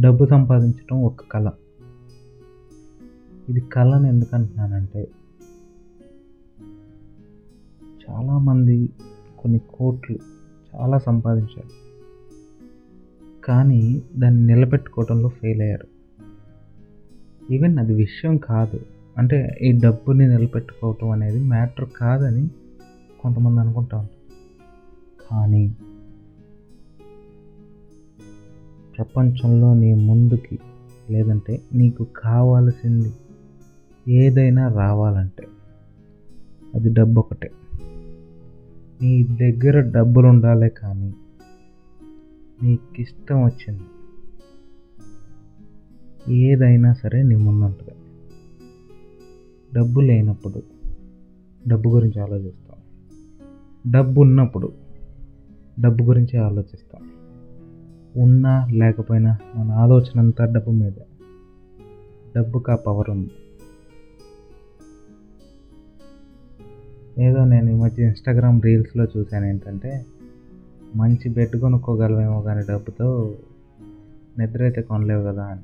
డబ్బు సంపాదించడం ఒక కళ. ఇది కళని ఎందుకంటున్నానంటే చాలామంది కొన్ని కోట్లు చాలా సంపాదించారు. కానీ దాన్ని నిలబెట్టుకోవడంలో ఫెయిల్ అయ్యారు. ఈవెన్ అది విషయం కాదు. అంటే ఈ డబ్బుని నిలబెట్టుకోవటం అనేది మ్యాటర్ కాదని కొంతమంది అనుకుంటా ఉంటారు. కానీ ప్రపంచంలో నీ ముందుకి లేదంటే నీకు కావాల్సింది ఏదైనా రావాలంటే అది డబ్బు ఒకటే. నీ దగ్గర డబ్బులు ఉండాలి కానీ నీకు ఇష్టం వచ్చింది ఏదైనా సరే నీ ముందు ఉంటుంది డబ్బు లేనప్పుడు డబ్బు గురించి ఆలోచిస్తాం. డబ్బు ఉన్నప్పుడు డబ్బు గురించి ఆలోచిస్తాం. ఉన్నా లేకపోయినా మన ఆలోచన అంతా డబ్బు మీదే. డబ్బుకు ఆ పవర్ ఉంది. ఏదో నేను ఈ మధ్య ఇన్స్టాగ్రామ్ రీల్స్లో చూశాను ఏంటంటే మంచి బెడ్ కొనుక్కోగలమేమో కానీ డబ్బుతో నిద్ర అయితే కొనలేవు కదా అని.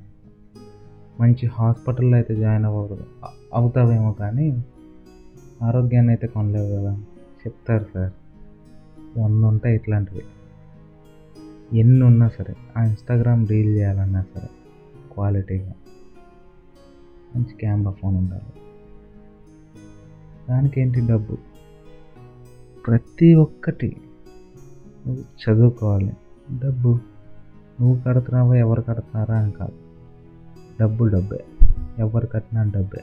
మంచి హాస్పిటల్లో అయితే జాయిన్ అవ్వదు అవుతావేమో కానీ ఆరోగ్యాన్ని అయితే కొనలేవు కదా చెప్తారు సార్. వంద ఉంటాయి ఇట్లాంటివి. ఎన్ని ఉన్నా సరే ఆ ఇన్స్టాగ్రామ్ రీల్ చేయాలన్నా సరే క్వాలిటీగా మంచి కెమెరా ఫోన్ ఉండాలి. దానికేంటి డబ్బు? ప్రతి ఒక్కటి నువ్వు చదువుకోవాలి. డబ్బు నువ్వు కడుతున్నావా ఎవరు కడుతున్నారా అని కాదు. డబ్బు డబ్బే ఎవరు కట్టినా డబ్బే.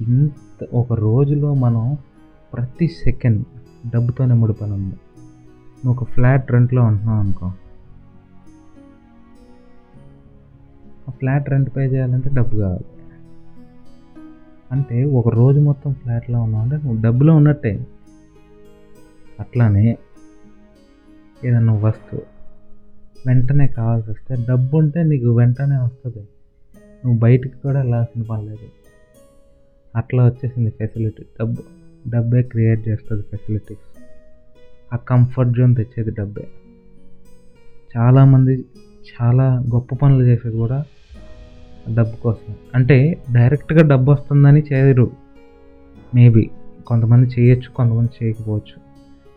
ఇంత ఒక రోజులో మనం ప్రతి సెకండ్ డబ్బుతోనే ముడిపని ఉంది నువ్వు ఒక ఫ్లాట్ రెంట్లో ఉంటున్నావు అనుకో. ఆ ఫ్లాట్ రెంట్ పే చేయాలంటే డబ్బు కావాలి. అంటే ఒక రోజు మొత్తం ఫ్లాట్లో ఉన్నావు అంటే నువ్వు డబ్బులో ఉన్నట్టే. అట్లానే ఏదన్నా వస్తువు వెంటనే కావాల్సి వస్తే డబ్బు ఉంటే నీకు వెంటనే వస్తుంది. నువ్వు బయటికి కూడా వెళ్ళాల్సిన పర్లేదు అట్లా వచ్చేసింది ఫెసిలిటీ డబ్బు డబ్బే క్రియేట్ చేస్తుంది ఫెసిలిటీస్ ఆ కంఫర్ట్ జోన్ తెచ్చేది డబ్బే. చాలామంది చాలా గొప్ప పనులు చేసేది కూడా డబ్బు కోసం అంటే డైరెక్ట్గా డబ్బు వస్తుందని చేయరు. మేబీ కొంతమంది చేయొచ్చు కొంతమంది చేయకపోవచ్చు.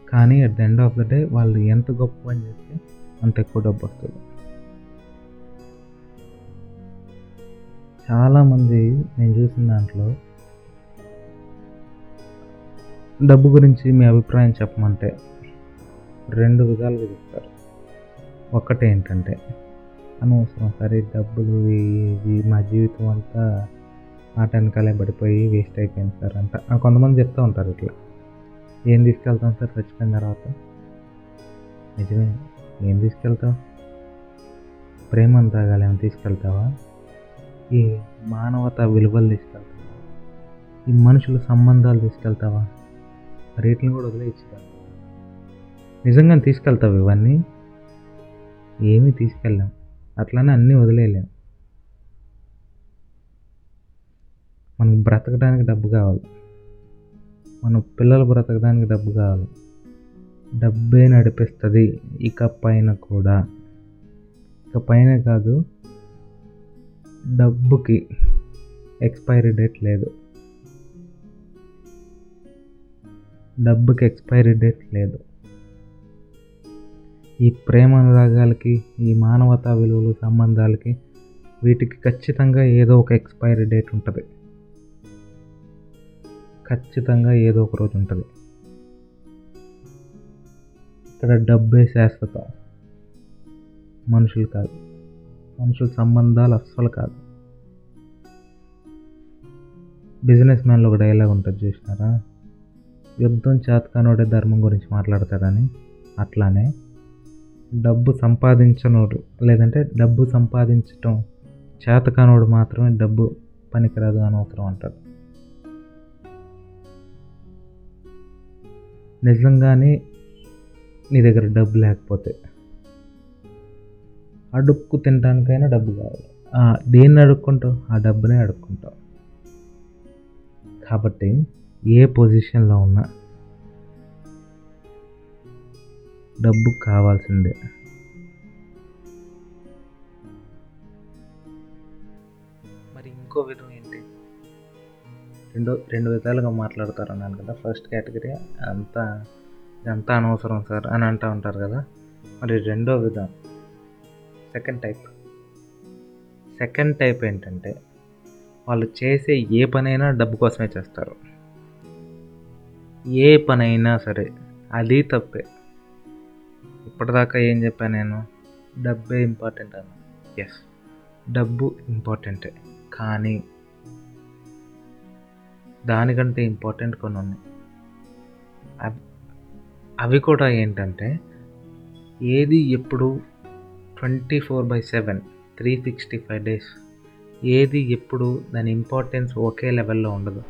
కానీ at the end of the day వాళ్ళు ఎంత గొప్ప పని చేస్తే అంత ఎక్కువ డబ్బు వస్తుంది చాలామంది నేను చూసిన దాంట్లో డబ్బు గురించి మీ అభిప్రాయం చెప్పమంటే రెండు విధాలుగా చెప్తారు. ఒకటి ఏంటంటే అనవసరం సరే డబ్బులు ఇవి మా జీవితం అంతా ఆట వెనకాలే పడిపోయి వేస్ట్ అయిపోయింది సార్ అంట. కొంతమంది చెప్తూ ఉంటారు ఇట్లా. ఏం తీసుకెళ్తాం సార్ చచ్చిపోయిన తర్వాత? నిజమే. ఏం తీసుకెళ్తావు ప్రేమ ప్రేమను ఏమైనా తీసుకెళ్తావా? ఈ మానవత విలువలు తీసుకెళ్తావా? ఈ మనుషుల సంబంధాలు తీసుకెళ్తావా? రేట్లను కూడా వదిలేయచ్చుగా నిజంగా తీసుకెళ్తావు ఇవన్నీ? ఏమీ తీసుకెళ్ళాం. అట్లానే అన్నీ వదిలేయలేం. మనకు బ్రతకడానికి డబ్బు కావాలి. మన పిల్లలు బ్రతకడానికి డబ్బు కావాలి. డబ్బే నడిపిస్తుంది ఇక పైన కూడా. ఇక పైన కాదు డబ్బుకి ఎక్స్పైరీ డేట్ లేదు. డబ్బుకి ఎక్స్పైరీ డేట్ లేదు. ఈ ప్రేమ అనురాగాలకి ఈ మానవతా విలువలు సంబంధాలకి వీటికి ఖచ్చితంగా ఏదో ఒక ఎక్స్పైరీ డేట్ ఉంటుంది. ఖచ్చితంగా ఏదో ఒక రోజు ఉంటుంది. ఇక్కడ డబ్బే శాశ్వతం. మనుషులు కాదు. మనుషుల సంబంధాలు అస్సలు కాదు. బిజినెస్ మ్యాన్లో ఒక డైలాగ్ ఉంటుంది చూసినారా? యుద్ధం చేతకానోడే ధర్మం గురించి మాట్లాడతాడని. అట్లానే డబ్బు సంపాదించనోడు లేదంటే డబ్బు సంపాదించటం చేతకానోడు మాత్రమే డబ్బు పనికిరాదు అనవసరం అంటారు. నిజంగానే నీ దగ్గర డబ్బు లేకపోతే అడుక్కు తినడానికైనా డబ్బు కావాలి. దేన్ని అడుక్కుంటావు? ఆ డబ్బునే అడుక్కుంటావు. కాబట్టి ఏ పొజిషన్లో ఉన్నా డబ్బు కావాల్సిందే. మరి ఇంకో విధం ఏంటి? రెండు రెండు విధాలుగా మాట్లాడతారు అన్నాను కదా. ఫస్ట్ కేటగిరీ అంతా ఎంత అనవసరం సార్ అని అంటూ ఉంటారు కదా. మరి రెండో విధం సెకండ్ టైప్ సెకండ్ టైప్ ఏంటంటే వాళ్ళు చేసే ఏ పనైనా డబ్బు కోసమే చేస్తారు. ఏ పనైనా సరే అది తప్పే. ఇప్పటిదాకా ఏం చెప్పాను నేను? డబ్బే ఇంపార్టెంట్ అన్న. ఎస్ డబ్బు ఇంపార్టెంటే. కానీ దానికంటే ఇంపార్టెంట్ కొన్ని ఉన్నాయి. అవి కూడా ఏంటంటే ఏది ఎప్పుడు twenty four by seven three sixty five days ఏది ఎప్పుడు దాని ఇంపార్టెన్స్ ఒకే లెవెల్లో ఉండదు.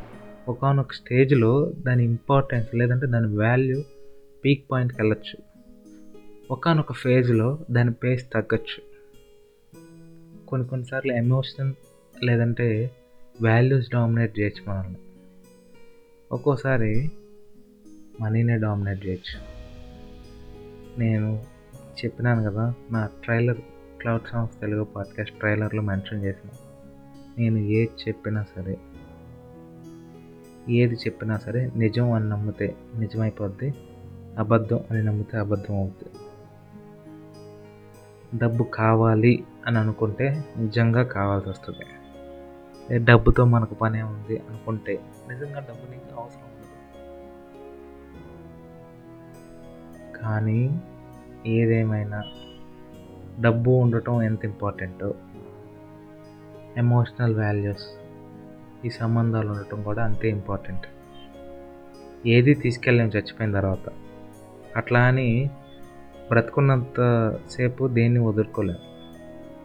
ఒకనొక స్టేజ్లో దాని ఇంపార్టెన్స్ లేదంటే దాని వాల్యూ పీక్ పాయింట్కి వెళ్ళచ్చు. ఒకనొక ఫేజ్లో దాని పేస్ తగ్గచ్చు. కొన్ని కొన్నిసార్లు ఎమోషన్ లేదంటే వాల్యూస్ డామినేట్ చేయొచ్చు మనల్ని. ఒక్కోసారి మనీనే డామినేట్ చేయొచ్చు. నేను చెప్పినాను కదా నా trailer cloud songs Telugu podcast ట్రైలర్లో మెన్షన్ చేసిన. నేను ఏది చెప్పినా సరే ఏది చెప్పినా సరే నిజం అని నమ్మితే నిజమైపోద్ది అబద్ధం అని నమ్మితే అబద్ధం అవుతుంది డబ్బు కావాలి అని అనుకుంటే నిజంగా కావాల్సి వస్తుంది. డబ్బుతో మనకు పనే ఉంది అనుకుంటే నిజంగా డబ్బు నీకు అవసరం ఉండదు. కానీ ఏదేమైనా డబ్బు ఉండటం ఎంత ఇంపార్టెంటో ఎమోషనల్ వాల్యూస్ ఈ సంబంధాలు ఉండటం కూడా అంతే ఇంపార్టెంట్. ఏది తీసుకెళ్ళాం చచ్చిపోయిన తర్వాత. అట్లా అని బ్రతుకున్నంత సేపు దేన్ని వదులుకోలేం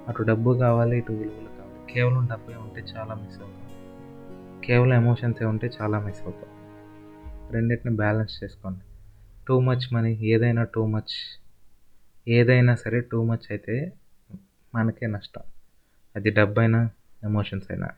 అటు డబ్బు కావాలి ఇటు విలువలు కావాలి. కేవలం డబ్బే ఉంటే చాలా మిస్ అవుతాం. కేవలం ఎమోషన్సే ఉంటే చాలా మిస్ అవుతాం. రెండింటిని బ్యాలెన్స్ చేసుకోండి. టూ మచ్ మనీ ఏదైనా టూ మచ్ ఏదైనా సరే టూ మచ్ అయితే మనకే నష్టం. అది డబ్బైనా ఎమోషన్స్ అయినా.